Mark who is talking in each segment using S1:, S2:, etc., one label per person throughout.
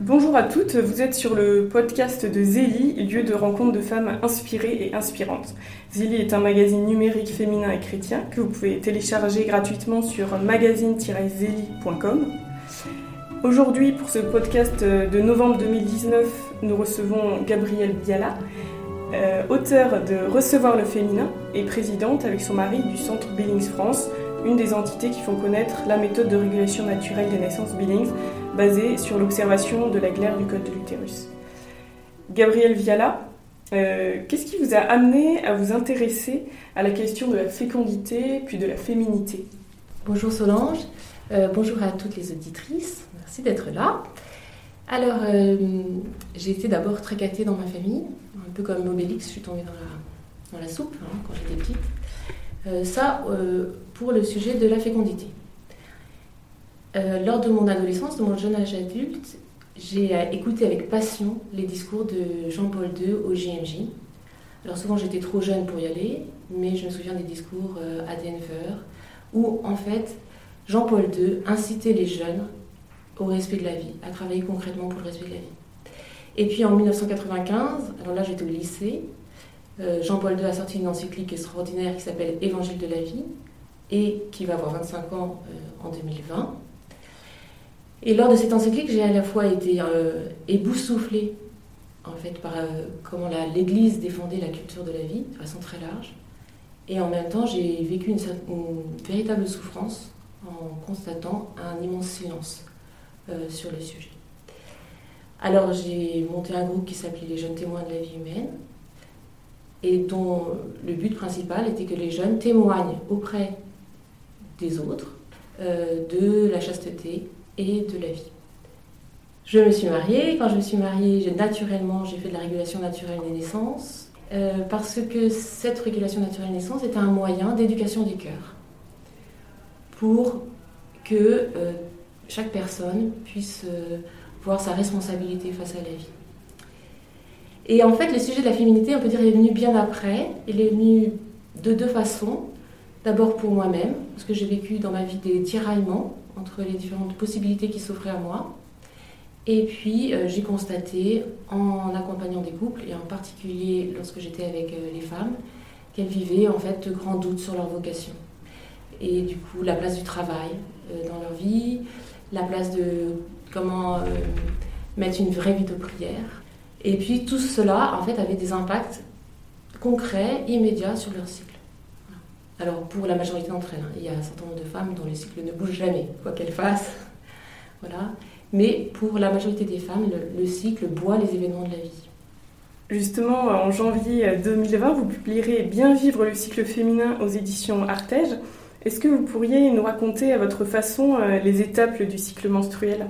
S1: Bonjour à toutes, vous êtes sur le podcast de Zélie, lieu de rencontre de femmes inspirées et inspirantes. Zélie est un magazine numérique féminin et chrétien que vous pouvez télécharger gratuitement sur magazine-zélie.com. Aujourd'hui, pour ce podcast de novembre 2019, nous recevons Gabrielle Biala, euh, auteure de Recevoir le féminin et présidente avec son mari du Centre Billings France, une des entités qui font connaître la méthode de régulation naturelle des naissances Billings basée sur l'observation de la glaire du col de l'utérus. Gabrielle Viala, euh, qu'est-ce qui vous a amené à vous intéresser à la question de la fécondité puis de la féminité?
S2: Bonjour Solange, euh, bonjour à toutes les auditrices, merci d'être là. Alors, euh, j'ai été d'abord très gâtée dans ma famille, un peu comme Obélix, je suis tombée dans la, dans la soupe hein, quand j'étais petite. ça, pour le sujet de la fécondité. Euh, lors de mon adolescence, de mon jeune âge adulte, j'ai euh, écouté avec passion les discours de Jean-Paul II au JMJ. Alors souvent j'étais trop jeune pour y aller, mais je me souviens des discours euh, à Denver, où en fait Jean-Paul II incitait les jeunes au respect de la vie, à travailler concrètement pour le respect de la vie. Et puis en 1995, alors là j'étais au lycée, Jean-Paul II a sorti une encyclique extraordinaire qui s'appelle Évangile de la vie, et qui va avoir 25 ans en 2020. Et lors de cette encyclique, j'ai à la fois été euh, éboussoufflée en fait, par euh, comment l'Église défendait la culture de la vie de façon très large. Et en même temps, j'ai vécu une, véritable souffrance en constatant un immense silence euh, sur le sujet. Alors j'ai monté un groupe qui s'appelait les Jeunes témoins de la vie humaine et dont le but principal était que les jeunes témoignent auprès des autres de la chasteté, et de la vie. Je me suis mariée. Quand je me suis mariée, naturellement, j'ai fait de la régulation naturelle des naissances, euh, parce que cette régulation naturelle des naissances est un moyen d'éducation du cœur, pour que euh, chaque personne puisse euh, voir sa responsabilité face à la vie. Et en fait, le sujet de la féminité, on peut dire, est venu bien après. Il est venu de deux façons. D'abord pour moi-même, parce que j'ai vécu dans ma vie des tiraillements entre les différentes possibilités qui s'offraient à moi. Et puis euh, j'ai constaté en accompagnant des couples, et en particulier lorsque j'étais avec euh, les femmes, qu'elles vivaient en fait de grands doutes sur leur vocation. Et du coup, la place du travail euh, dans leur vie, la place de comment mettre une vraie vie de prière. Et puis tout cela en fait avait des impacts concrets, immédiats sur leur cycle. Alors pour la majorité d'entre elles, hein, il y a un certain nombre de femmes dont le cycle ne bouge jamais, quoi qu'elles fassent. voilà. Mais pour la majorité des femmes, le, cycle boit les événements de la vie.
S1: Justement, en janvier 2020, vous publierez Bien vivre le cycle féminin aux éditions Artege. Est-ce que vous pourriez nous raconter à votre façon euh, les étapes du cycle menstruel?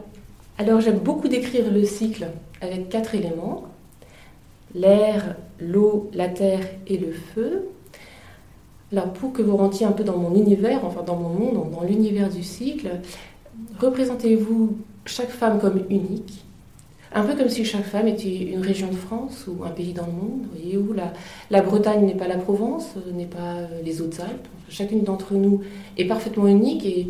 S2: Alors j'aime beaucoup décrire le cycle avec quatre éléments. L'air, l'eau, la terre et le feu. Alors pour que vous rentriez un peu dans mon univers, enfin dans mon monde, dans l'univers du cycle, représentez-vous chaque femme comme unique, un peu comme si chaque femme était une région de France ou un pays dans le monde, vous voyez, où la, Bretagne n'est pas la Provence, n'est pas les Hautes-Alpes. Chacune d'entre nous est parfaitement unique et,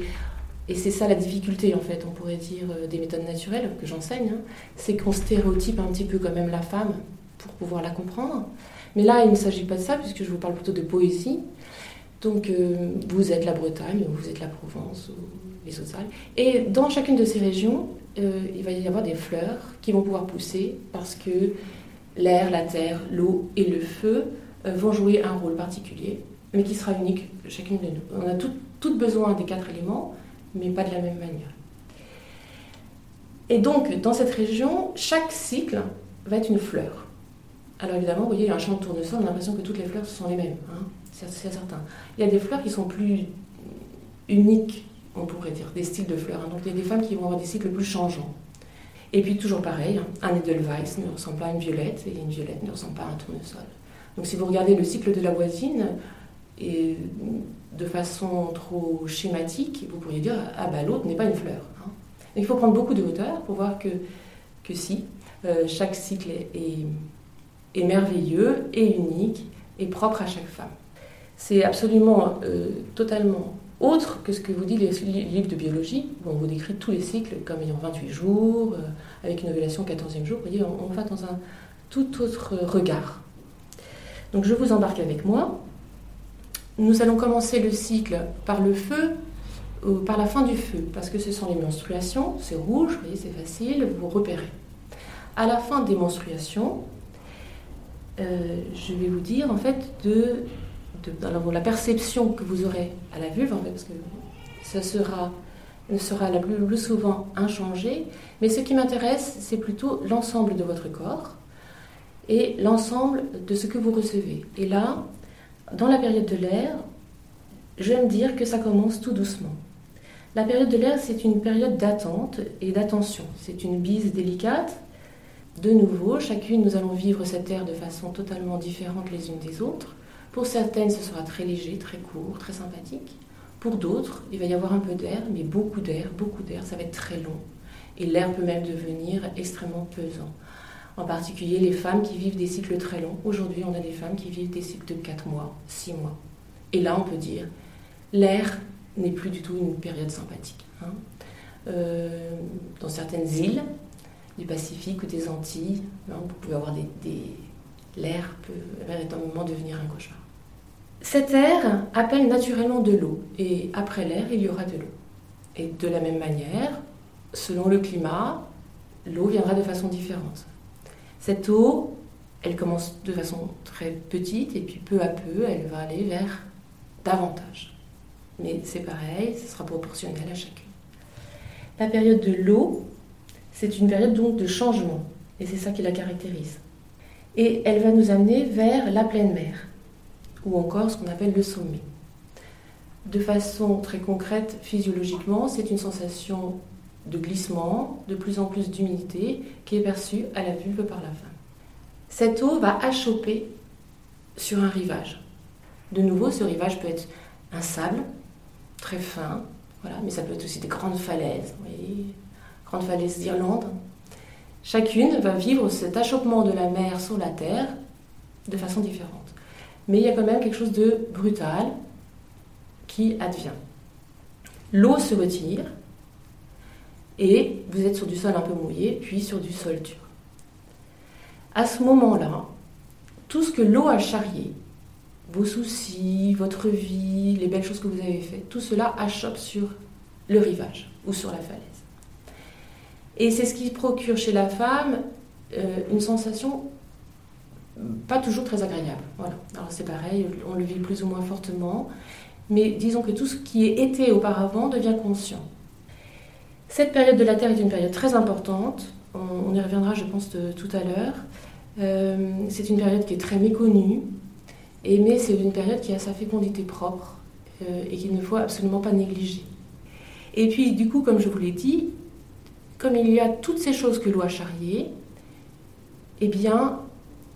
S2: et c'est ça la difficulté, en fait, on pourrait dire, euh, des méthodes naturelles que j'enseigne, hein. c'est qu'on stéréotype un petit peu quand même la femme pour pouvoir la comprendre. Mais là, il ne s'agit pas de ça, puisque je vous parle plutôt de poésie. Donc, euh, vous êtes la Bretagne, vous êtes la Provence, ou les Hautes-Alpes. Et dans chacune de ces régions, euh, il va y avoir des fleurs qui vont pouvoir pousser parce que l'air, la terre, l'eau et le feu euh, vont jouer un rôle particulier, mais qui sera unique chacune de nous. On a tout, tout besoin des quatre éléments, mais pas de la même manière. Et donc, dans cette région, chaque cycle va être une fleur. Alors évidemment, vous voyez, il y a un champ de tournesol, on a l'impression que toutes les fleurs sont les mêmes. Hein c'est certain. Il y a des fleurs qui sont plus uniques, on pourrait dire, des styles de fleurs. Hein. Donc il y a des femmes qui vont avoir des cycles plus changeants. Et puis toujours pareil, hein, un Edelweiss ne ressemble pas à une violette et une violette ne ressemble pas à un tournesol. Donc si vous regardez le cycle de la voisine, de façon trop schématique, vous pourriez dire ah bah l'autre n'est pas une fleur. Hein. Il faut prendre beaucoup de hauteur pour voir que, que si, euh, chaque cycle est, est merveilleux et unique et propre à chaque femme. C'est absolument, euh, totalement autre que ce que vous dit les livres de biologie, où on vous décrit tous les cycles comme ayant 28 jours, euh, avec une ovulation au 14e jour. Vous voyez, on, va dans un tout autre regard. Donc je vous embarque avec moi. Nous allons commencer le cycle par le feu, par la fin du feu, parce que ce sont les menstruations, c'est rouge, vous voyez, c'est facile, vous repérez. À la fin des menstruations, euh, je vais vous dire en fait de la perception que vous aurez à la vulve, parce que ça sera, sera le plus, souvent inchangé, mais ce qui m'intéresse, c'est plutôt l'ensemble de votre corps et l'ensemble de ce que vous recevez. Et là, dans la période de l'air, j'aime dire que ça commence tout doucement. La période de l'air, c'est une période d'attente et d'attention. C'est une bise délicate. De nouveau, chacune, nous allons vivre cette ère de façon totalement différente les unes des autres. Pour certaines, ce sera très léger, très court, très sympathique. Pour d'autres, il va y avoir un peu d'air, mais beaucoup d'air, beaucoup d'air, ça va être très long. Et l'air peut même devenir extrêmement pesant. En particulier les femmes qui vivent des cycles très longs. Aujourd'hui, on a des femmes qui vivent des cycles de 4 mois, 6 mois. Et là, on peut dire, l'air n'est plus du tout une période sympathique. Hein. Euh, dans certaines îles du Pacifique ou des Antilles, hein, vous pouvez avoir des, l'air peut véritablement devenir un cauchemar. Cet air appelle naturellement de l'eau, et après l'air, il y aura de l'eau. Et de la même manière, selon le climat, l'eau viendra de façon différente. Cette eau, elle commence de façon très petite, et puis peu à peu, elle va aller vers davantage. Mais c'est pareil, ce sera proportionnel à chacune. La période de l'eau, c'est une période donc de changement, et c'est ça qui la caractérise. Et elle va nous amener vers la pleine mer ou encore ce qu'on appelle le sommet. De façon très concrète, physiologiquement, c'est une sensation de glissement, de plus en plus d'humidité qui est perçue à la vulve par la femme. Cette eau va achoper sur un rivage. De nouveau, ce rivage peut être un sable très fin, voilà, mais ça peut être aussi des grandes falaises, grandes falaises d'Irlande. Chacune va vivre cet achoppement de la mer sur la terre de façon différente mais il y a quand même quelque chose de brutal qui advient. L'eau se retire et vous êtes sur du sol un peu mouillé, puis sur du sol dur. À ce moment-là, tout ce que l'eau a charrié, vos soucis, votre vie, les belles choses que vous avez faites, tout cela achoppe sur le rivage ou sur la falaise. Et c'est ce qui procure chez la femme euh, une sensation pas toujours très agréable. Voilà. Alors c'est pareil, on le vit plus ou moins fortement, mais disons que tout ce qui était auparavant devient conscient. Cette période de la Terre est une période très importante, on, y reviendra je pense tout à l'heure. Euh, c'est une période qui est très méconnue, mais c'est une période qui a sa fécondité propre euh, et qu'il ne faut absolument pas négliger. Et puis du coup, comme je vous l'ai dit, comme il y a toutes ces choses que l'eau a charriées, eh bien,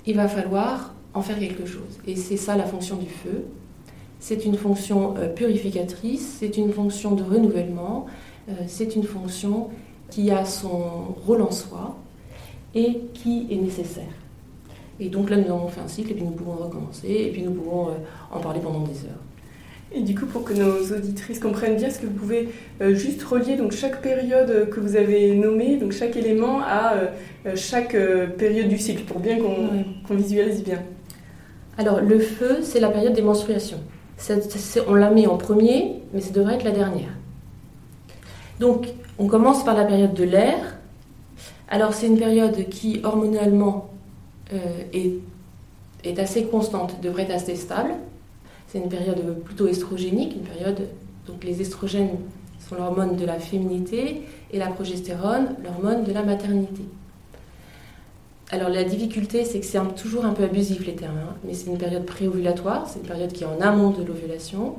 S2: il va falloir en faire quelque chose. Et c'est ça la fonction du feu. C'est une fonction euh, purificatrice, c'est une fonction de renouvellement, euh, c'est une fonction qui a son rôle en soi et qui est nécessaire. Et donc là, nous avons fait un cycle et puis nous pouvons recommencer et puis nous pouvons euh, en parler pendant des heures.
S1: Et du coup, pour que nos auditrices comprennent bien, est-ce que vous pouvez euh, juste relier donc chaque période que vous avez nommée, donc chaque élément à euh, chaque euh, période du cycle, pour bien qu'on visualise bien
S2: Alors, le feu, c'est la période des menstruations. on l'a mis en premier, mais ça devrait être la dernière. Donc, on commence par la période de l'air. Alors, c'est une période qui, hormonalement, est, est assez constante, devrait être assez stable. C'est une période plutôt estrogénique, une période donc les estrogènes sont l'hormone de la féminité et la progestérone l'hormone de la maternité. Alors la difficulté, c'est que c'est toujours un peu abusif les termes, hein, mais c'est une période préovulatoire, c'est une période qui est en amont de l'ovulation,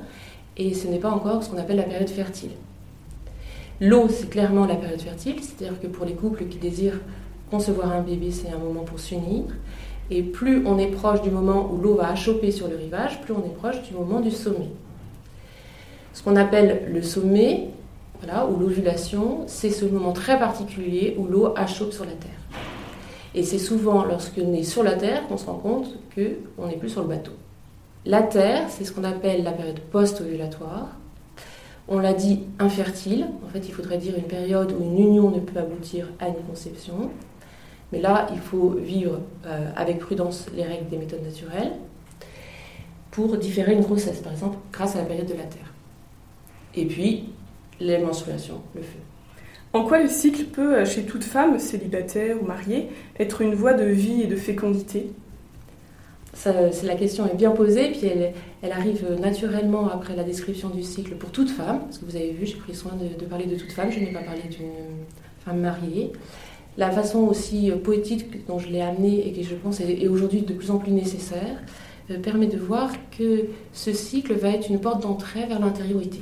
S2: et ce n'est pas encore ce qu'on appelle la période fertile. L'eau, c'est clairement la période fertile, c'est-à-dire que pour les couples qui désirent concevoir un bébé, c'est un moment pour s'unir. Et plus on est proche du moment où l'eau va choper sur le rivage, plus on est proche du moment du sommet. Ce qu'on appelle le sommet, voilà, ou l'ovulation, c'est ce moment très particulier où l'eau achoppe sur la Terre. Et c'est souvent lorsqu'on est sur la Terre qu'on se rend compte qu'on n'est plus sur le bateau. La Terre, c'est ce qu'on appelle la période post-ovulatoire. On l'a dit infertile. En fait, il faudrait dire une période où une union ne peut aboutir à une conception. Mais là, il faut vivre euh, avec prudence les règles des méthodes naturelles pour différer une grossesse, par exemple, grâce à la période de la Terre. Et puis, les menstruations, le feu.
S1: En quoi le cycle peut, euh, chez toute femme, célibataire ou mariée, être une voie de vie et de fécondité?
S2: La question est bien posée, puis elle, elle, arrive naturellement après la description du cycle pour toute femme, parce que vous avez vu, j'ai pris soin de, parler de toute femme, je n'ai pas parlé d'une femme mariée. La façon aussi poétique dont je l'ai amenée et qui, je pense, est, aujourd'hui de plus en plus nécessaire, euh, permet de voir que ce cycle va être une porte d'entrée vers l'intériorité.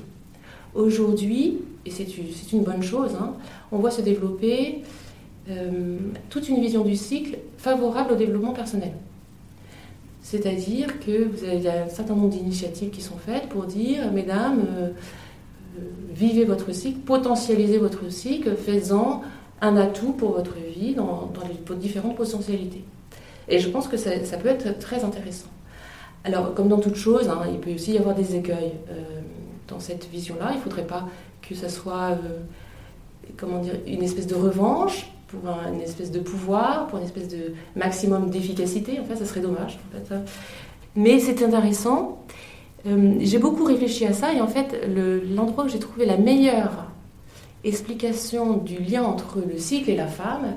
S2: Aujourd'hui, et c'est une bonne chose, hein, on voit se développer euh, toute une vision du cycle favorable au développement personnel. C'est-à-dire que vous avez, un certain nombre d'initiatives qui sont faites pour dire, mesdames, euh, vivez votre cycle, potentialisez votre cycle, faites-en un atout pour votre vie dans, les différentes potentialités. Et je pense que ça, peut être très intéressant. Alors, comme dans toute chose, hein, il peut aussi y avoir des écueils dans cette vision-là. Il ne faudrait pas que ça soit, euh, comment dire, une espèce de revanche pour une espèce de pouvoir, pour une espèce de maximum d'efficacité. En fait, ça serait dommage. Mais c'est intéressant. Euh, j'ai beaucoup réfléchi à ça et en fait, l'endroit où j'ai trouvé la meilleure explication du lien entre le cycle et la femme,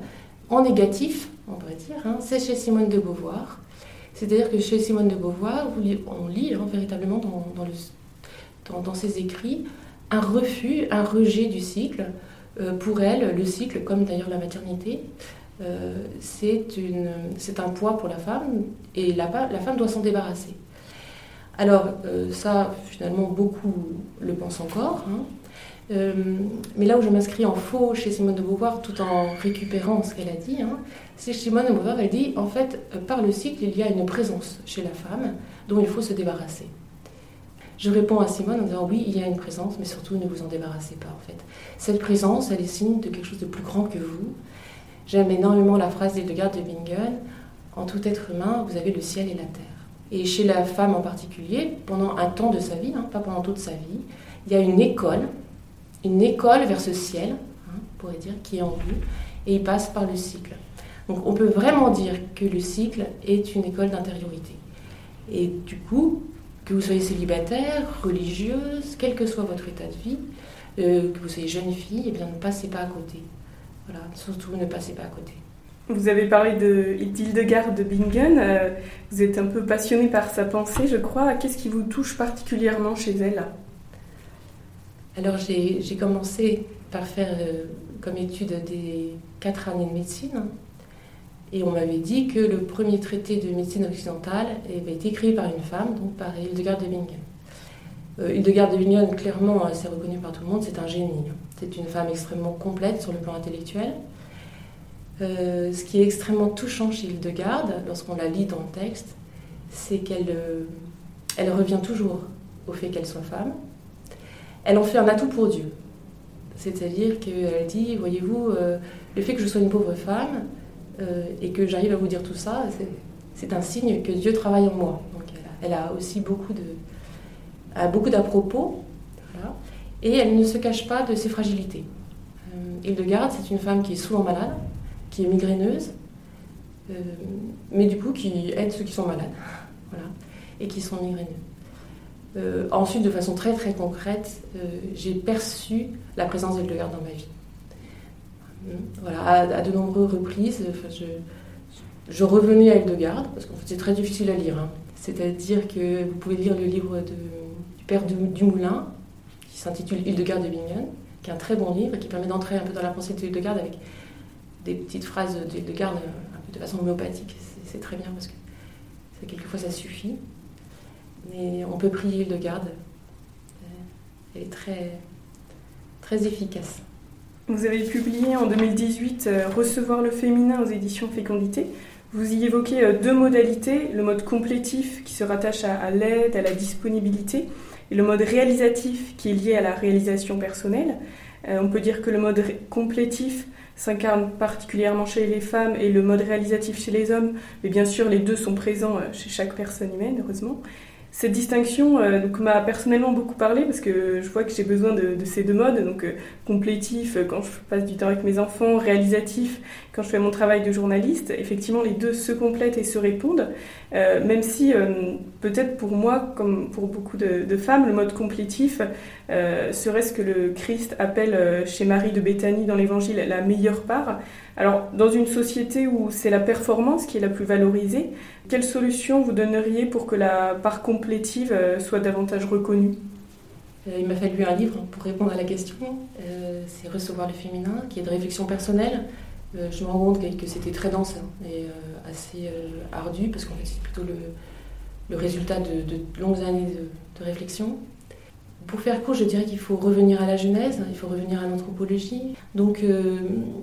S2: en négatif, on pourrait dire, hein, c'est chez Simone de Beauvoir. C'est-à-dire que chez Simone de Beauvoir, on lit hein, véritablement dans, dans, ses écrits un refus, un rejet du cycle. Euh, pour elle, le cycle, comme d'ailleurs la maternité, euh, c'est un poids pour la femme et la, la femme doit s'en débarrasser. Alors euh, ça, finalement, beaucoup le pensent encore. Hein. Mais là où je m'inscris en faux chez Simone de Beauvoir, tout en récupérant ce qu'elle a dit, hein, c'est Simone de Beauvoir, elle dit, en fait, par le cycle, il y a une présence chez la femme dont il faut se débarrasser. Je réponds à Simone en disant oui, il y a une présence, mais surtout ne vous en débarrassez pas en fait. Cette présence, elle est signe de quelque chose de plus grand que vous. J'aime énormément la phrase d'Hildegard de Bingen En tout être humain, vous avez le ciel et la terre. Et chez la femme en particulier, pendant un temps de sa vie, hein, pas pendant toute sa vie, il y a une école, une école vers ce ciel, hein, on pourrait dire, qui est en vue, et il passe par le cycle. Donc on peut vraiment dire que le cycle est une école d'intériorité. Et du coup, que vous soyez célibataire, religieuse, quel que soit votre état de vie, euh, que vous soyez jeune fille, eh bien ne passez pas à côté. Voilà, surtout ne passez pas à côté.
S1: Vous avez parlé d'Hildegard de, de Bingen. Euh, vous êtes un peu passionné par sa pensée, je crois. Qu'est-ce qui vous touche particulièrement chez elle?
S2: Alors j'ai commencé par faire euh, comme étude des quatre années de médecine. Et on m'avait dit que le premier traité de médecine occidentale avait été écrit par une femme, donc par Hildegard de Bingen. Euh, Hildegard de Bingen, clairement, c'est reconnu par tout le monde, c'est un génie. C'est une femme extrêmement complète sur le plan intellectuel. Euh, ce qui est extrêmement touchant chez Hildegard, lorsqu'on la lit dans le texte, c'est qu'elle euh, elle revient toujours au fait qu'elle soit femme. Elle en fait un atout pour Dieu. C'est-à-dire qu'elle dit, voyez-vous, le fait que je sois une pauvre femme, euh, et que j'arrive à vous dire tout ça, c'est un signe que Dieu travaille en moi. Donc elle a, aussi beaucoup de, beaucoup d'à propos, et elle ne se cache pas de ses fragilités. Euh, Hildegarde, c'est une femme qui est souvent malade, qui est migraineuse, euh, mais du coup qui aide ceux qui sont malades, et qui sont migraineux. Ensuite, de façon très très concrète, j'ai perçu la présence d'Hildegarde dans ma vie. Voilà, à, de nombreuses reprises, je, revenais à Hildegarde, parce qu'en fait c'est très difficile à lire. Hein. C'est-à-dire que vous pouvez lire le livre de, du père Dumoulin, qui s'intitule Hildegarde de Bingen, qui est un très bon livre et qui permet d'entrer un peu dans la pensée de Hildegarde avec des petites phrases d'Hildegarde un peu de façon homéopathique. C'est très bien parce que quelquefois ça suffit. Mais on peut prier Hildegarde. Elle est très, efficace.
S1: Vous avez publié en 2018 euh, Recevoir le féminin aux éditions Fécondité. Vous y évoquez euh, deux modalités, le mode complétif qui se rattache à, l'aide, à la disponibilité, et le mode réalisatif qui est lié à la réalisation personnelle. Euh, on peut dire que le mode complétif s'incarne particulièrement chez les femmes et le mode réalisatif chez les hommes, mais bien sûr les deux sont présents chez chaque personne humaine, heureusement. Cette distinction euh, m'a personnellement beaucoup parlé parce que je vois que j'ai besoin de, ces deux modes, donc euh, complétif euh, quand je passe du temps avec mes enfants, réalisatif quand je fais mon travail de journaliste. Effectivement, les deux se complètent et se répondent, même si peut-être pour moi, comme pour beaucoup de, femmes, le mode complétif serait ce que le Christ appelle chez Marie de Béthanie dans l'Évangile la meilleure part. Alors, dans une société où c'est la performance qui est la plus valorisée, quelle solution vous donneriez pour que la part complétive euh, soit davantage reconnue?
S2: Euh, Il m'a fallu un livre pour répondre à la question. Euh, c'est Recevoir le féminin, qui est de réflexion personnelle. Je me rends compte que c'était très dense hein, et assez ardu, parce qu'en fait, c'est plutôt le, résultat de, longues années de, réflexion. Pour faire court, je dirais qu'il faut revenir à la Genèse, il faut revenir à l'anthropologie. Donc,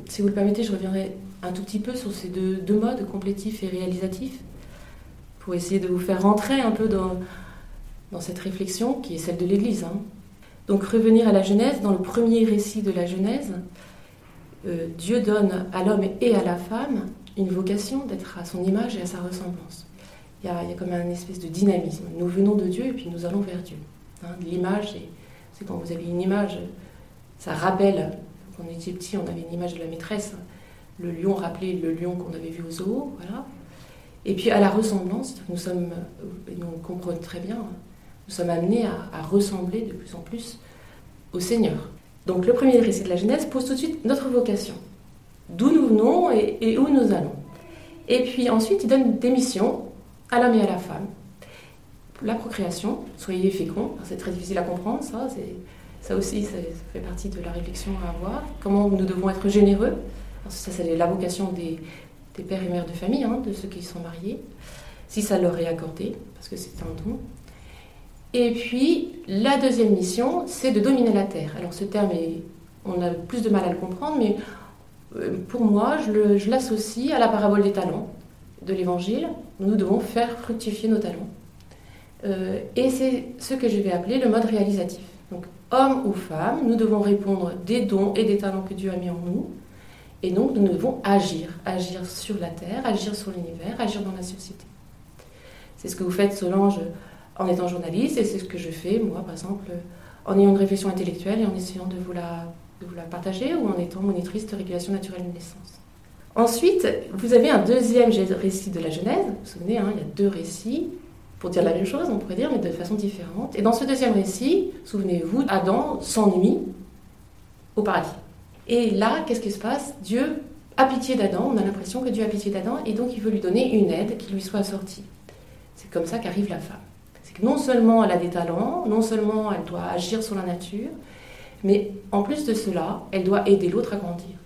S2: si vous le permettez, je reviendrai un tout petit peu sur ces deux, modes, complétif et réalisatif pour essayer de vous faire rentrer un peu dans, dans cette réflexion qui est celle de l'Église. Hein. Donc revenir à la Genèse, dans le premier récit de la Genèse, euh, Dieu donne à l'homme et à la femme une vocation d'être à son image et à sa ressemblance. Il y, a, comme un espèce de dynamisme. Nous venons de Dieu et puis nous allons vers Dieu. Hein. L'image, c'est quand vous avez une image, ça rappelle, quand on était petit, on avait une image de la maîtresse. Le lion rappelait le lion qu'on avait vu au zoo, voilà. Et puis à la ressemblance, nous sommes, euh, nous comprenons très bien, nous sommes amenés à, ressembler de plus en plus au Seigneur. Donc le premier récit de la Genèse pose tout de suite notre vocation, d'où nous venons et, où nous allons. Et puis ensuite, il donne des missions à l'homme et à la femme. La procréation, soyez féconds, c'est très difficile à comprendre, ça, ça aussi, ça, fait partie de la réflexion à avoir. Comment nous devons être généreux? ça, c'est la vocation des, des pères et mères de famille, hein, de ceux qui sont mariés, si ça leur est accordé, parce que c'est un don. Et puis, la deuxième mission, c'est de dominer la terre. Alors, ce terme, est, on a plus de mal à le comprendre, mais euh, pour moi, je l'associe à la parabole des talents de l'Évangile. Nous devons faire fructifier nos talents. Euh, et c'est ce que je vais appeler le mode réalisatif. Donc, homme ou femme, nous devons répondre des dons et des talents que Dieu a mis en nous et donc, nous devons agir, agir sur la Terre, agir sur l'univers, agir dans la société. C'est ce que vous faites, Solange, en étant journaliste, et c'est ce que je fais, moi, par exemple, en ayant une réflexion intellectuelle et en essayant de vous la, partager, ou en étant monitrice de régulation naturelle de naissance. Ensuite, vous avez un deuxième récit de la Genèse. Vous vous souvenez, hein, il y a deux récits pour dire la même chose, on pourrait dire, mais de façon différente. Et dans ce deuxième récit, souvenez-vous, Adam s'ennuie au paradis. Et là, qu'est-ce qui se passe? Dieu a pitié d'Adam, on a l'impression que Dieu a pitié d'Adam, et donc il veut lui donner une aide qui lui soit assortie. C'est comme ça qu'arrive la femme. Non seulement elle a des talents, non seulement elle doit agir sur la nature, mais en plus de cela, elle doit aider l'autre à grandir.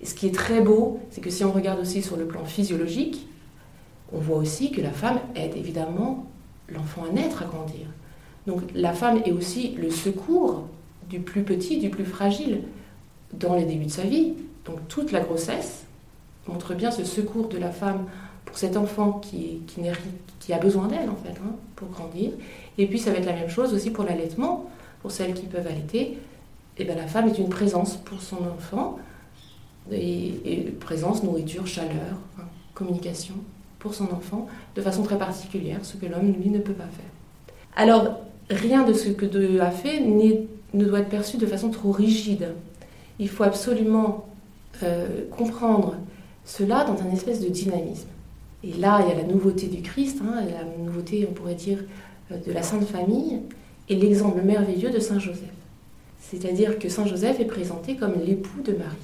S2: Et ce qui est très beau, c'est que si on regarde aussi sur le plan physiologique, on voit aussi que la femme aide évidemment l'enfant à naître, à grandir. Donc la femme est aussi le secours du plus petit, du plus fragile dans les débuts de sa vie. Donc toute la grossesse montre bien ce secours de la femme pour cet enfant qui, a besoin d'elle en fait hein, pour grandir. Et puis ça va être la même chose aussi pour l'allaitement, pour celles qui peuvent allaiter. Et eh bien, la femme est une présence pour son enfant, et, présence, nourriture, chaleur, hein, communication pour son enfant de façon très particulière, ce que l'homme, lui, ne peut pas faire. Alors, rien de ce que Dieu a fait ne doit être perçu de façon trop rigide il faut absolument euh, comprendre cela dans un espèce de dynamisme. Et là, il y a la nouveauté du Christ, hein, la nouveauté, on pourrait dire, euh, de la Sainte Famille, et l'exemple merveilleux de Saint Joseph. C'est-à-dire que Saint Joseph est présenté comme l'époux de Marie.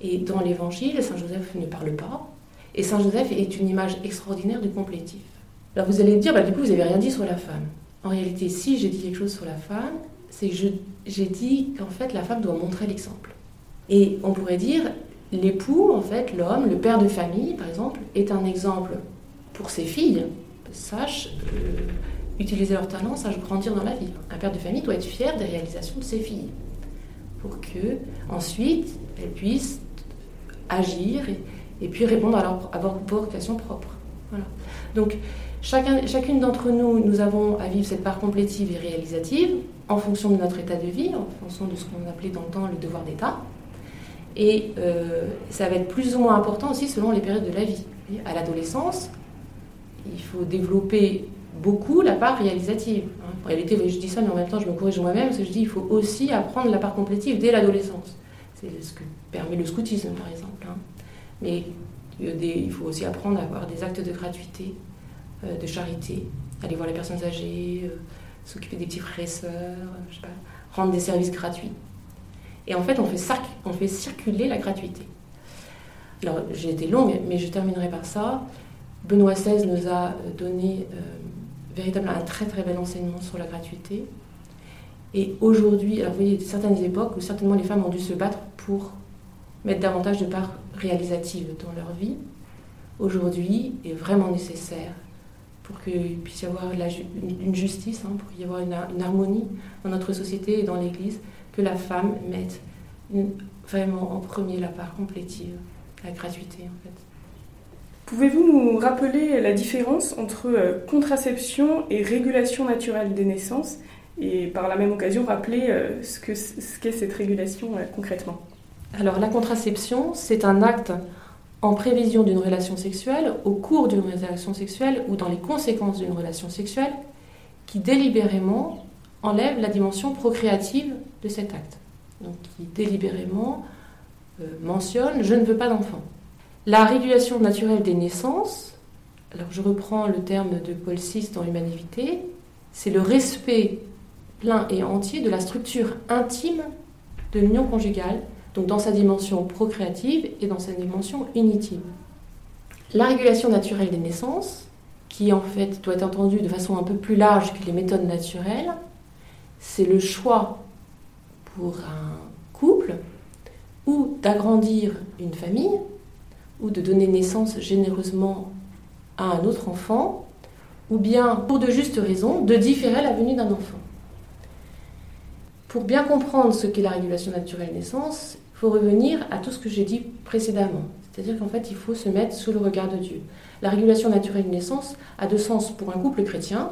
S2: Et dans l'Évangile, Saint Joseph ne parle pas, et Saint Joseph est une image extraordinaire du complétif. Alors vous allez me dire, bah, du coup, vous n'avez rien dit sur la femme. En réalité, si j'ai dit quelque chose sur la femme, c'est que j'ai dit qu'en fait la femme doit montrer l'exemple. Et on pourrait dire, l'époux, en fait, l'homme, le père de famille, par exemple, est un exemple pour ses filles. Sache euh, utiliser leur talent, sache grandir dans la vie. Un père de famille doit être fier des réalisations de ses filles, pour que ensuite elles puissent agir et, puis répondre à leur, à leur vocation propre. Voilà. Donc chacun, chacune d'entre nous, nous avons à vivre cette part complétive et réalisative en fonction de notre état de vie, en fonction de ce qu'on appelait dans le temps le devoir d'État. Et euh, ça va être plus ou moins important aussi selon les périodes de la vie. À l'adolescence, il faut développer beaucoup la part réalisative. Hein. En réalité, je dis ça, mais en même temps, je me corrige moi-même, parce que je dis qu'il faut aussi apprendre la part complétive dès l'adolescence. C'est ce que permet le scoutisme, par exemple. Hein. Mais il faut aussi apprendre à avoir des actes de gratuité, euh, de charité, aller voir les personnes âgées, euh, s'occuper des petits frères et sœurs, rendre des services gratuits. Et en fait, on fait, on fait circuler la gratuité. Alors, j'ai été longue, mais je terminerai par ça. Benoît XVI nous a donné euh, véritablement un très très bel enseignement sur la gratuité. Et aujourd'hui, alors vous voyez, certaines époques où certainement les femmes ont dû se battre pour mettre davantage de part réalisative dans leur vie. Aujourd'hui, est vraiment nécessaire pour qu'il puisse y avoir une justice, hein, pour qu'il y ait avoir une, harmonie dans notre société et dans l'Église, que la femme mette vraiment en premier la part complétive, la gratuité en fait.
S1: Pouvez-vous nous rappeler la différence entre euh, contraception et régulation naturelle des naissances et par la même occasion rappeler euh, ce qu'est ce cette régulation euh, concrètement?
S2: Alors la contraception, c'est un acte en prévision d'une relation sexuelle, au cours d'une relation sexuelle ou dans les conséquences d'une relation sexuelle, qui délibérément enlève la dimension procréative de cet acte. Qui délibérément mentionne je ne veux pas d'enfant. La régulation naturelle des naissances, alors je reprends le terme de Paul VI dans L'humanité, c'est le respect plein et entier de la structure intime de l'union conjugale, donc dans sa dimension procréative et dans sa dimension unitive. La régulation naturelle des naissances, qui en fait doit être entendue de façon un peu plus large que les méthodes naturelles, c'est le choix pour un couple ou d'agrandir une famille ou de donner naissance généreusement à un autre enfant, ou bien, pour de justes raisons, de différer la venue d'un enfant. Pour bien comprendre ce qu'est la régulation naturelle naissance, il faut revenir à tout ce que j'ai dit précédemment. C'est-à-dire qu'en fait, il faut se mettre sous le regard de Dieu. La régulation naturelle naissance a de sens pour un couple chrétien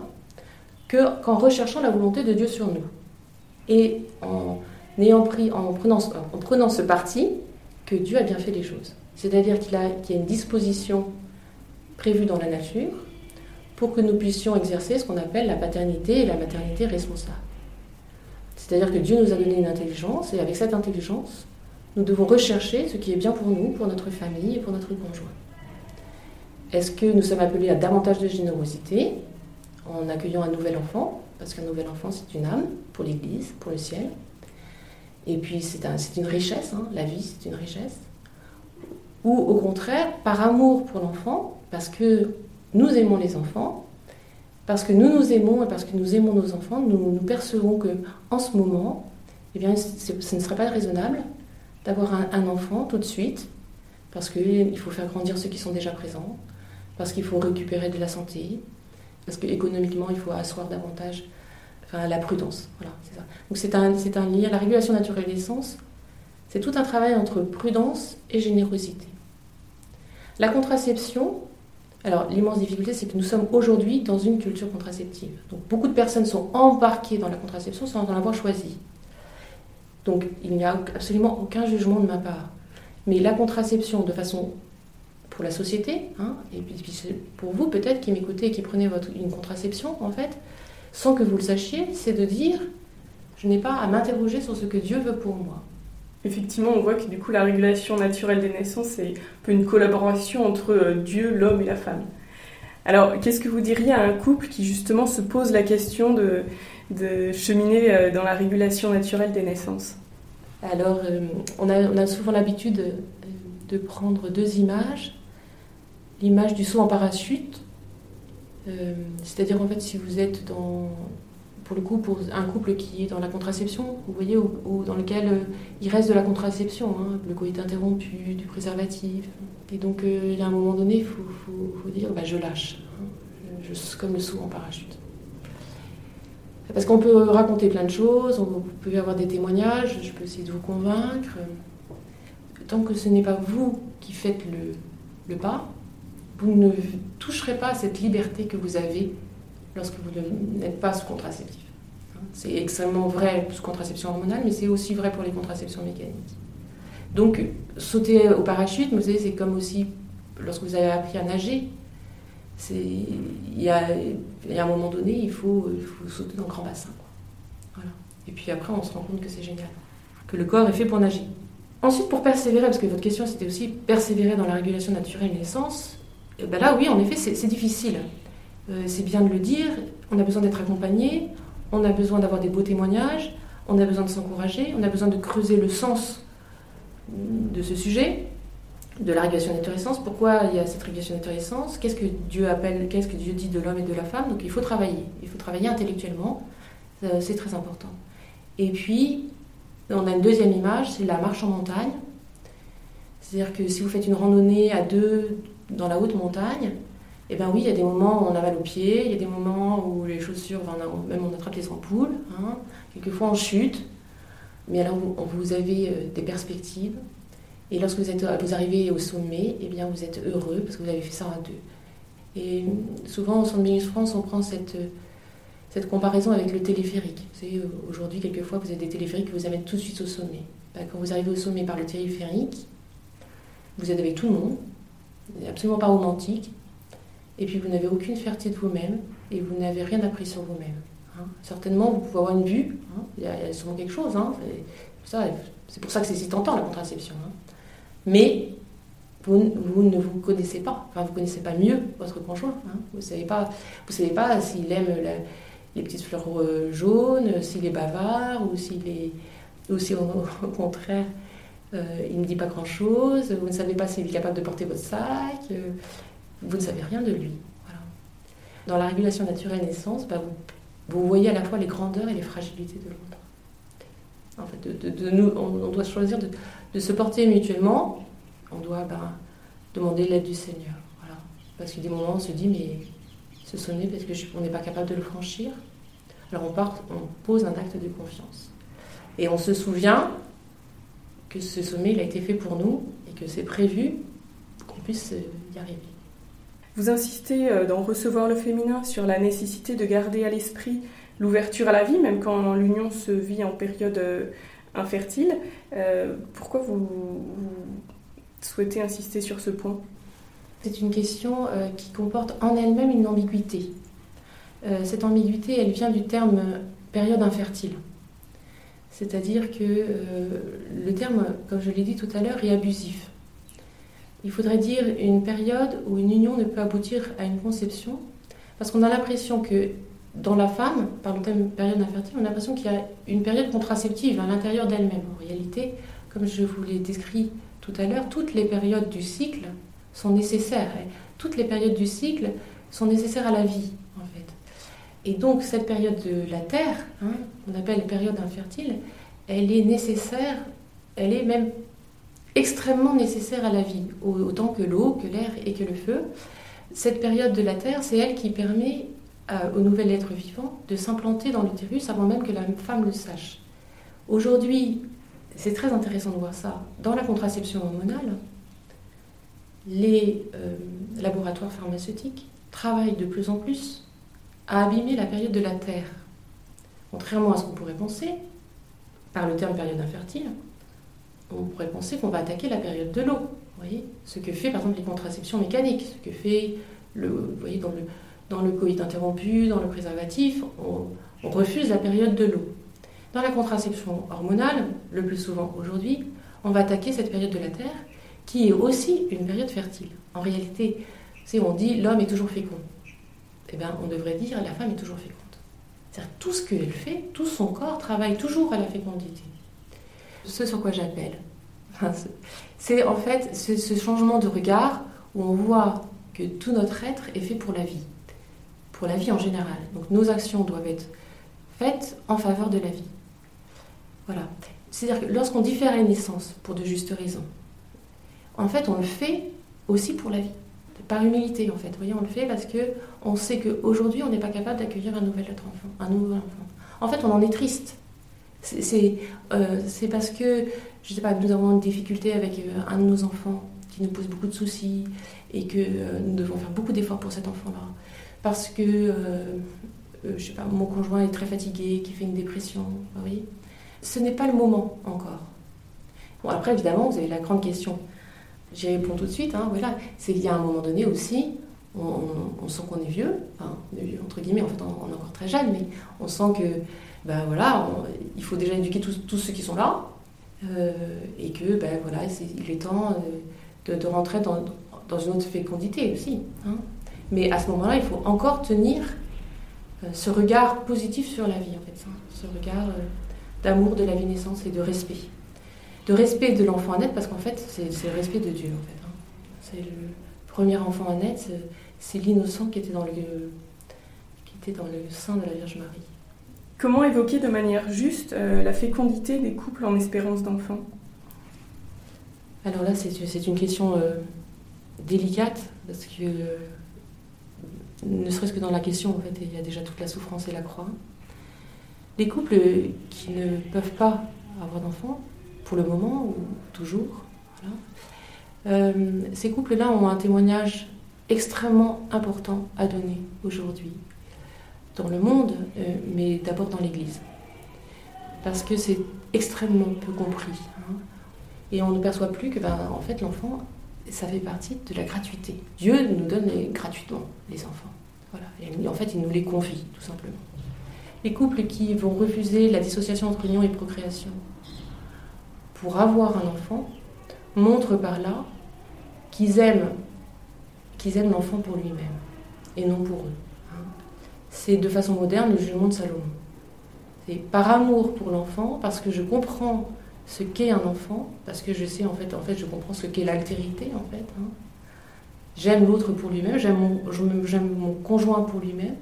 S2: qu'en recherchant la volonté de Dieu sur nous. Et en, ayant pris, en, prenant, en prenant ce parti que Dieu a bien fait les choses. C'est-à-dire qu'il y a une disposition prévue dans la nature pour que nous puissions exercer ce qu'on appelle la paternité et la maternité responsable. C'est-à-dire que Dieu nous a donné une intelligence et avec cette intelligence, nous devons rechercher ce qui est bien pour nous, pour notre famille et pour notre conjoint. Est-ce que nous sommes appelés à davantage de générosité en accueillant un nouvel enfant? Parce qu'un nouvel enfant, c'est une âme pour l'Église, pour le ciel. Et puis, c'est une richesse, hein. la vie, c'est une richesse ou au contraire par amour pour l'enfant, parce que nous aimons les enfants, parce que nous nous aimons et parce que nous aimons nos enfants, nous, nous percevons que en ce moment, eh bien, ce ne serait pas raisonnable d'avoir un, enfant tout de suite, parce qu'il faut faire grandir ceux qui sont déjà présents, parce qu'il faut récupérer de la santé, parce qu'économiquement, il faut asseoir davantage la prudence. Voilà. Donc c'est un, c'est un lien, la régulation naturelle des sens, c'est tout un travail entre prudence et générosité. La contraception, alors l'immense difficulté, c'est que nous sommes aujourd'hui dans une culture contraceptive. Donc beaucoup de personnes sont embarquées dans la contraception sans en avoir choisi. Donc il n'y a absolument aucun jugement de ma part. Mais la contraception, de façon pour la société, hein, et puis, pour vous peut-être qui m'écoutez et qui prenez une contraception, en fait, sans que vous le sachiez, c'est de dire, je n'ai pas à m'interroger sur ce que Dieu veut pour moi.
S1: Effectivement, on voit que du coup la régulation naturelle des naissances, c'est un peu une collaboration entre euh, Dieu, l'homme et la femme. Alors, qu'est-ce que vous diriez à un couple qui justement se pose la question de, cheminer euh, dans la régulation naturelle des naissances?
S2: Alors, euh, on, a, souvent l'habitude de prendre deux images. L'image du saut en parachute, c'est-à-dire en fait si vous êtes dans, pour le coup, pour un couple qui est dans la contraception, vous voyez, ou, dans lequel euh, il reste de la contraception, hein, le est interrompu, du préservatif. Et donc, euh, il y a un moment donné, il faut, dire, bah, je lâche, hein, comme le saut en parachute. Parce qu'on peut raconter plein de choses, on peut avoir des témoignages, je peux essayer de vous convaincre. Tant que ce n'est pas vous qui faites le pas, vous ne toucherez pas à cette liberté que vous avez lorsque vous n'êtes pas sous contraceptif. C'est extrêmement vrai sous contraception hormonale, mais c'est aussi vrai pour les contraceptions mécaniques. Donc, sauter au parachute, vous savez, c'est comme aussi lorsque vous avez appris à nager. il y a, y un moment donné, il faut, sauter dans le grand bassin. Et puis après, on se rend compte que c'est génial, que le corps est fait pour nager. Ensuite, pour persévérer, parce que votre question c'était aussi persévérer dans la régulation naturelle naissance, eh ben là, oui, en effet, c'est difficile. Euh, c'est bien de le dire, on a besoin d'être accompagné, on a besoin d'avoir des beaux témoignages, on a besoin de s'encourager, on a besoin de creuser le sens de ce sujet de la régulation nature-essence. Pourquoi il y a cette régulation nature-essence Qu'est-ce que Dieu appelle, qu'est-ce que Dieu dit de l'homme et de la femme? Donc il faut travailler, il faut travailler intellectuellement, euh, c'est très important. Et puis, on a une deuxième image, c'est la marche en montagne. C'est-à-dire que si vous faites une randonnée à deux dans la haute montagne, eh bien oui, il y a des moments où on a mal aux pieds, il y a des moments où les chaussures, même on attrape les ampoules, hein. quelquefois on chute, mais alors vous, avez euh, des perspectives, et lorsque vous, êtes, vous arrivez au sommet, eh bien, vous êtes heureux parce que vous avez fait ça à deux. Et souvent, au Centre Minus France, on prend cette, comparaison avec le téléphérique. Vous savez, aujourd'hui, quelquefois, vous avez des téléphériques qui vous amènent tout de suite au sommet. Ben, quand vous arrivez au sommet par le téléphérique, vous êtes avec tout le monde, absolument pas romantique, et puis vous n'avez aucune fierté de vous-même, et vous n'avez rien appris sur vous-même. Hein. Certainement, vous pouvez avoir une vue, hein. il, y a, souvent quelque chose. Hein. C'est pour ça que c'est si tentant la contraception. Mais vous, ne vous connaissez pas. Enfin, vous ne connaissez pas mieux votre conjoint. Vous ne savez savez pas s'il aime les petites fleurs euh, jaunes, s'il est bavard, ou s'il est, ou si au, contraire, il ne dit pas grand-chose. Vous ne savez pas s'il est capable de porter votre sac. Euh, vous ne savez rien de lui. Dans la régulation naturelle naissance, bah, vous, voyez à la fois les grandeurs et les fragilités de l'autre. En fait, on, doit choisir de se porter mutuellement, on doit ben, demander l'aide du Seigneur. Voilà. Parce que des moments, on se dit, mais ce sommet, parce qu'on n'est pas capable de le franchir. Alors on pose un acte de confiance. Et on se souvient que ce sommet, il a été fait pour nous et que c'est prévu qu'on puisse y arriver.
S1: Vous insistez euh, dans Recevoir le féminin sur la nécessité de garder à l'esprit l'ouverture à la vie, même quand l'union se vit en période euh, infertile. Euh, pourquoi vous, souhaitez insister sur ce point?
S2: C'est une question euh, qui comporte en elle-même une ambiguïté. Euh, cette ambiguïté, elle vient du terme période infertile. C'est-à-dire que le terme, comme je l'ai dit tout à l'heure, est abusif. Il faudrait dire une période où une union ne peut aboutir à une conception, parce qu'on a l'impression que dans la femme, par le thème période infertile, on a l'impression qu'il y a une période contraceptive à l'intérieur d'elle-même. En réalité, comme je vous l'ai décrit tout à l'heure, toutes les périodes du cycle sont nécessaires. toutes les périodes du cycle sont nécessaires à la vie. Et donc, cette période de la Terre, hein, qu'on appelle période infertile, elle est nécessaire, elle est même extrêmement nécessaire à la vie, autant que l'eau, que l'air et que le feu. Cette période de la Terre, c'est elle qui permet euh, au nouvel être vivant de s'implanter dans l'utérus avant même que la femme le sache. Aujourd'hui, c'est très intéressant de voir ça. Dans la contraception hormonale, les euh, laboratoires pharmaceutiques travaillent de plus en plus à abîmer la période de la Terre. Contrairement à ce qu'on pourrait penser, par le terme période infertile, on pourrait penser qu'on va attaquer la période de l'eau. voyez Ce que fait par exemple les contraceptions mécaniques, ce que fait le, vous voyez, dans le, dans le coït interrompu, dans le préservatif, on, refuse la période de l'eau. Dans la contraception hormonale, le plus souvent aujourd'hui, on va attaquer cette période de la Terre, qui est aussi une période fertile. En réalité, si on dit l'homme est toujours fécond, eh on devrait dire la femme est toujours féconde. C'est-à-dire tout ce qu'elle fait, tout son corps travaille toujours à la fécondité. Ce sur quoi j'appelle, c'est en fait ce changement de regard où on voit que tout notre être est fait pour la vie pour la vie en général. Donc nos actions doivent être faites en faveur de la vie. Voilà. C'est-à-dire que lorsqu'on diffère les naissances pour de justes raisons, en fait, on le fait aussi pour la vie, par humilité en fait. Vous voyez, on le fait parce que on sait qu'aujourd'hui, on n'est pas capable d'accueillir un nouvel enfant, un. En fait, on en est triste. C'est euh, parce que, je ne sais pas, nous avons une difficulté avec euh, un de nos enfants qui nous pose beaucoup de soucis et que euh, nous devons faire beaucoup d'efforts pour cet enfant-là parce que, je sais pas, mon conjoint est très fatigué, qui fait une dépression. Oui. Ce n'est pas le moment encore. Bon, après, évidemment, vous avez la grande question. J'y réponds tout de suite. Hein, voilà. C'est qu'il y a un moment donné aussi on, sent qu'on est vieux, entre guillemets, en fait, on, est encore très jeune, mais on sent que, ben voilà, il faut déjà éduquer tous, ceux qui sont là, euh, et que, ben voilà, il est temps euh, de, rentrer dans, une autre fécondité aussi. Hein. Mais à ce moment-là, il faut encore tenir euh, ce regard positif sur la vie, en fait, hein. ce regard d'amour de la vie naissance et de respect. De respect de l'enfant à naître, parce qu'en fait, c'est le respect de Dieu, en fait. Hein. C'est le premier enfant à naître, c'est l'innocent qui était dans le qui était dans le sein de la Vierge Marie.
S1: Comment évoquer de manière juste euh, la fécondité des couples en espérance d'enfants?
S2: Alors là, c'est une question euh, délicate, parce que euh, ne serait-ce que dans la question, en fait, il y a déjà toute la souffrance et la croix. Les couples qui ne peuvent pas avoir d'enfants, pour le moment ou toujours, ces couples-là ont un témoignage extrêmement important à donner aujourd'hui dans le monde, euh, mais d'abord dans l'Église. Parce que c'est extrêmement peu compris. Hein. Et on ne perçoit plus que, ben, en fait, l'enfant, ça fait partie de la gratuité. Dieu nous donne gratuitement les enfants. Voilà. Et en fait, il nous les confie, tout simplement. Les couples qui vont refuser la dissociation entre union et procréation pour avoir un enfant montrent par là qu'ils aiment l'enfant pour lui-même et non pour eux. Hein. C'est de façon moderne le jugement de Salomon. C'est par amour pour l'enfant, parce que je comprends ce qu'est un enfant, parce que je sais en fait, en fait, je comprends ce qu'est l'altérité en fait. Hein. J'aime l'autre pour lui-même, j'aime mon, mon, conjoint pour lui-même,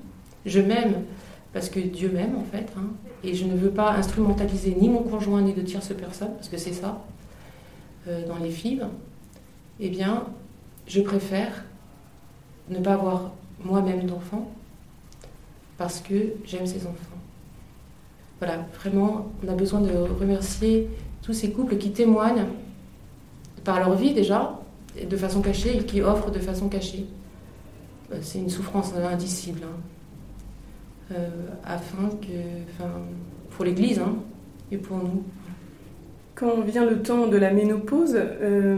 S2: je m'aime parce que Dieu m'aime en fait, hein. Et je ne veux pas instrumentaliser ni mon conjoint ni de tierce personne, parce que c'est ça, euh, dans les films, eh bien, je préfère ne pas avoir moi-même d'enfant parce que j'aime ces enfants. Voilà, vraiment, on a besoin de remercier tous ces couples qui témoignent par leur vie déjà, de façon cachée, et qui offrent de façon cachée. Euh, c'est une souffrance indicible, hein. Euh, afin que, enfin, pour l'Église hein, et pour nous.
S1: Quand vient le temps de la ménopause, euh,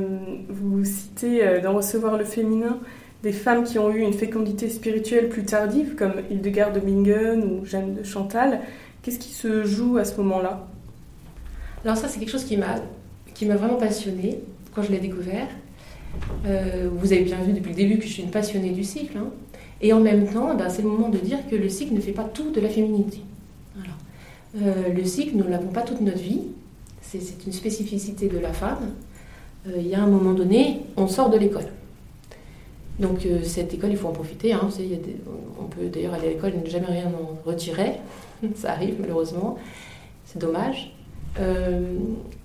S1: vous citez d'en recevoir le féminin des femmes qui ont eu une fécondité spirituelle plus tardive, comme Hildegard de Bingen ou Jeanne de Chantal. Qu'est-ce qui se joue à ce moment-là?
S2: Alors ça, c'est quelque chose qui m'a, qui m'a vraiment passionnée quand je l'ai découvert. Euh, vous avez bien vu depuis le début que je suis une passionnée du cycle. Hein. Et en même temps, ben, c'est le moment de dire que le cycle ne fait pas tout de la féminité. Euh, le cycle, nous ne l'avons pas toute notre vie. C'est, une spécificité de la femme. Euh, il y a un moment donné, on sort de l'école. Donc euh, cette école, il faut en profiter. Hein, on peut d'ailleurs aller à l'école et ne jamais rien en retirer. Ça arrive malheureusement. C'est dommage.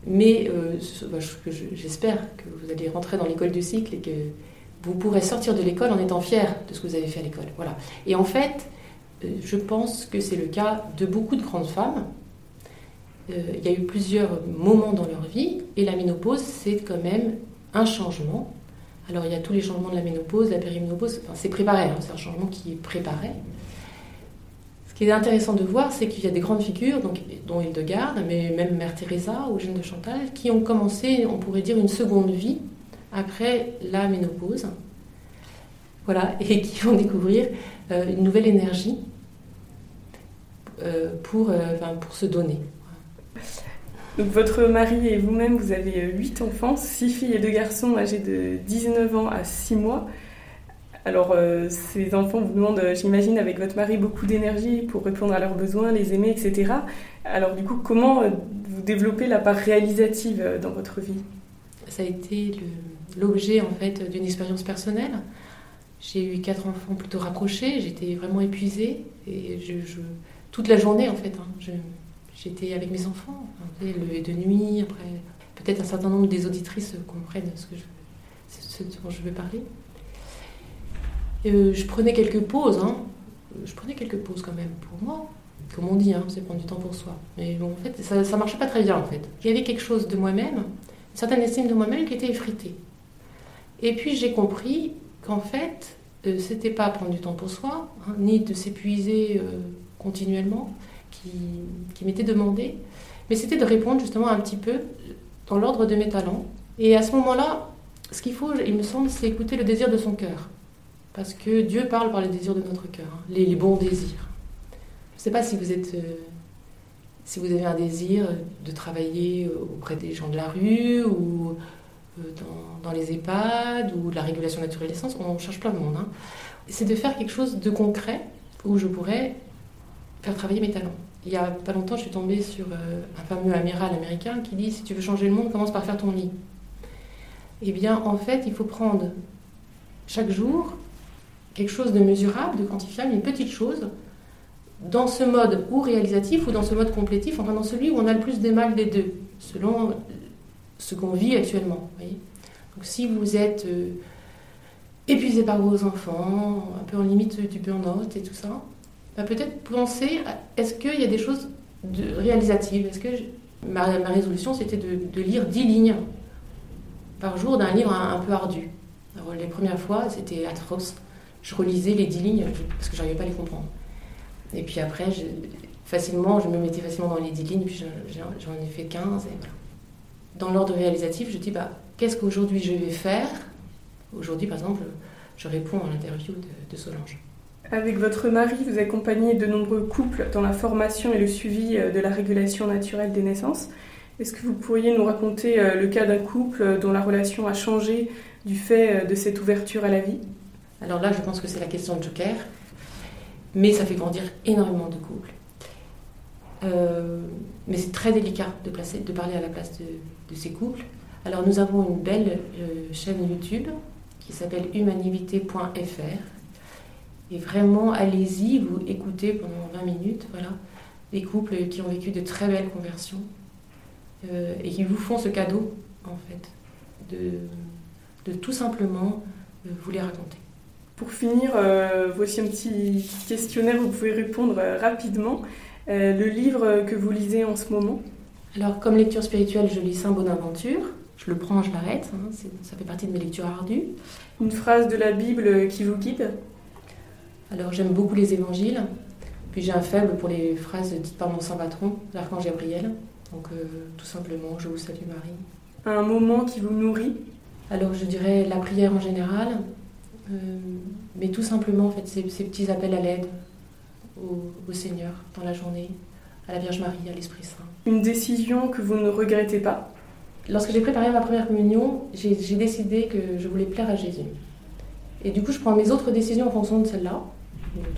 S2: Mais bah, j'espère que vous allez rentrer dans l'école du cycle et que vous pourrez sortir de l'école en étant fier de ce que vous avez fait à l'école. Voilà. Et en fait, je pense que c'est le cas de beaucoup de grandes femmes. Il y a eu plusieurs moments dans leur vie et la ménopause, c'est quand même un changement alors il y a tous les changements de la ménopause, la périménopause, c'est préparé, hein, c'est un changement qui est préparé. Ce qui est intéressant de voir, c'est qu'il y a des grandes figures, donc, dont Hildegard, mais même Mère Teresa ou Jeanne de Chantal, qui ont commencé, on pourrait dire, une seconde vie après la ménopause. Voilà, et qui vont découvrir euh, une nouvelle énergie euh, pour, euh, pour se donner
S1: votre mari et vous-même, vous avez 8 enfants, 6 filles et 2 garçons âgés de 19 ans à 6 mois. Alors, ces enfants vous demandent, j'imagine, avec votre mari, beaucoup d'énergie pour répondre à leurs besoins, les aimer, etc. Alors, du coup, comment vous développez la part réalisative dans votre vie?
S2: Ça a été l'objet, en fait, d'une expérience personnelle. J'ai eu quatre enfants plutôt rapprochés, j'étais vraiment épuisée, et je, toute la journée, en fait, hein, j'étais avec mes enfants, lever de nuit, après peut-être un certain nombre des auditrices comprennent ce, que je, dont je veux parler. Euh, je prenais quelques pauses, hein. je prenais quelques pauses quand même pour moi. Comme on dit, hein, c'est prendre du temps pour soi. Mais bon, en fait, ça ne marchait pas très bien en fait. Il y avait quelque chose de moi-même, une certaine estime de moi-même qui était effritée. Et puis j'ai compris qu'en fait, euh, c'était pas prendre du temps pour soi, hein, ni de s'épuiser euh, continuellement, qui, m'était demandé, mais c'était de répondre justement un petit peu dans l'ordre de mes talents. Et à ce moment-là, ce qu'il faut, il me semble, c'est écouter le désir de son cœur. Parce que Dieu parle par les désirs de notre cœur, hein, les, bons désirs. Je ne sais pas si vous êtes... Euh, si vous avez un désir de travailler auprès des gens de la rue ou dans, les EHPAD ou la régulation naturelle d'essence, on cherche plein de monde. Hein. C'est de faire quelque chose de concret où je pourrais faire travailler mes talents. Il y a pas longtemps, je suis tombée sur euh, un fameux amiral américain qui dit si tu veux changer le monde, commence par faire ton lit. Eh bien, en fait, il faut prendre chaque jour quelque chose de mesurable, de quantifiable, une petite chose, dans ce mode ou réalisatif ou dans ce mode complétif, enfin dans celui où on a le plus des mal des deux, selon ce qu'on vit actuellement. Donc si vous êtes euh, épuisé par vos enfants, un peu en limite du burn-out et tout ça, bah, peut-être penser est-ce qu'il y a des choses de réalisatives? Est-ce que ma, résolution c'était de, lire 10 lignes par jour d'un livre un, peu ardu? Alors, les premières fois c'était atroce. Je relisais les 10 lignes parce que j'arrivais pas à les comprendre. Et puis après, je, facilement, je me mettais facilement dans les 10 lignes, puis j'en ai fait 15. Et Dans l'ordre réalisatif, je dis bah, qu'est-ce qu'aujourd'hui je vais faire? Aujourd'hui, par exemple, je réponds à l'interview de Solange.
S1: Avec votre mari, vous accompagnez de nombreux couples dans la formation et le suivi euh, de la régulation naturelle des naissances. Est-ce que vous pourriez nous raconter euh, le cas d'un couple dont la relation a changé du fait euh, de cette ouverture à la vie?
S2: Alors là, je pense que c'est la question de Joker, mais ça fait grandir énormément de couples. mais c'est très délicat de, placer, de parler à la place de, ces couples. Alors nous avons une belle chaîne YouTube qui s'appelle humanivité.fr et vraiment, allez-y, vous écoutez pendant 20 minutes, voilà, des couples qui ont vécu de très belles conversions euh, et qui vous font ce cadeau, en fait, de, de tout simplement euh, vous les raconter.
S1: Pour finir, euh, voici un petit questionnaire, vous pouvez répondre rapidement. le livre que vous lisez en ce moment
S2: Alors, comme lecture spirituelle, je lis Saint Bonaventure. Je le prends, je l'arrête, hein, ça fait partie de mes lectures ardues.
S1: Une phrase de la Bible qui vous guide?
S2: Alors j'aime beaucoup les évangiles, puis j'ai un faible pour les phrases dites par mon saint patron, l'archange Gabriel. Donc euh, tout simplement, je vous salue Marie.
S1: Un moment qui vous nourrit?
S2: Alors je dirais la prière en général, euh, mais tout simplement en fait ces, petits appels à l'aide au, Seigneur dans la journée, à la Vierge Marie, à l'Esprit Saint.
S1: Une décision que vous ne regrettez pas
S2: Lorsque j'ai préparé ma première communion, j'ai décidé que je voulais plaire à Jésus. Et du coup, je prends mes autres décisions en fonction de celle-là.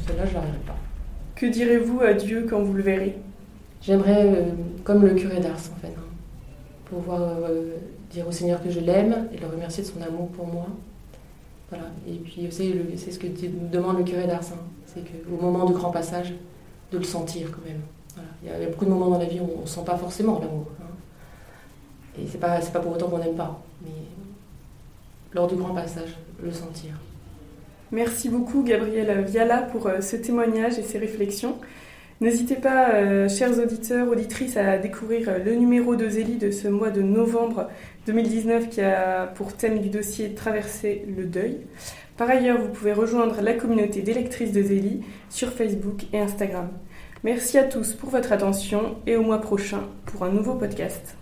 S2: Celle-là, je n'arriverai pas.
S1: Que direz-vous à Dieu quand vous le verrez?
S2: J'aimerais, euh, comme le curé d'Ars en fait, hein, pouvoir euh, dire au Seigneur que je l'aime et le remercier de son amour pour moi. Voilà. Et puis, c'est ce que demande le curé d'Ars, hein. c'est qu'au moment du grand passage, de le sentir quand même. Il, y a, beaucoup de moments dans la vie où on ne sent pas forcément l'amour. Hein. Et c'est pas, pas pour autant qu'on n'aime pas, mais lors du grand passage, le sentir.
S1: Merci beaucoup Gabrielle Viala pour euh, ce témoignage et ces réflexions. N'hésitez pas, euh, chers auditeurs, auditrices, à découvrir euh, le numéro de Zélie de ce mois de novembre 2019 qui a pour thème du dossier Traverser le deuil. Par ailleurs, vous pouvez rejoindre la communauté d'électrices de Zélie sur Facebook et Instagram. Merci à tous pour votre attention et au mois prochain pour un nouveau podcast.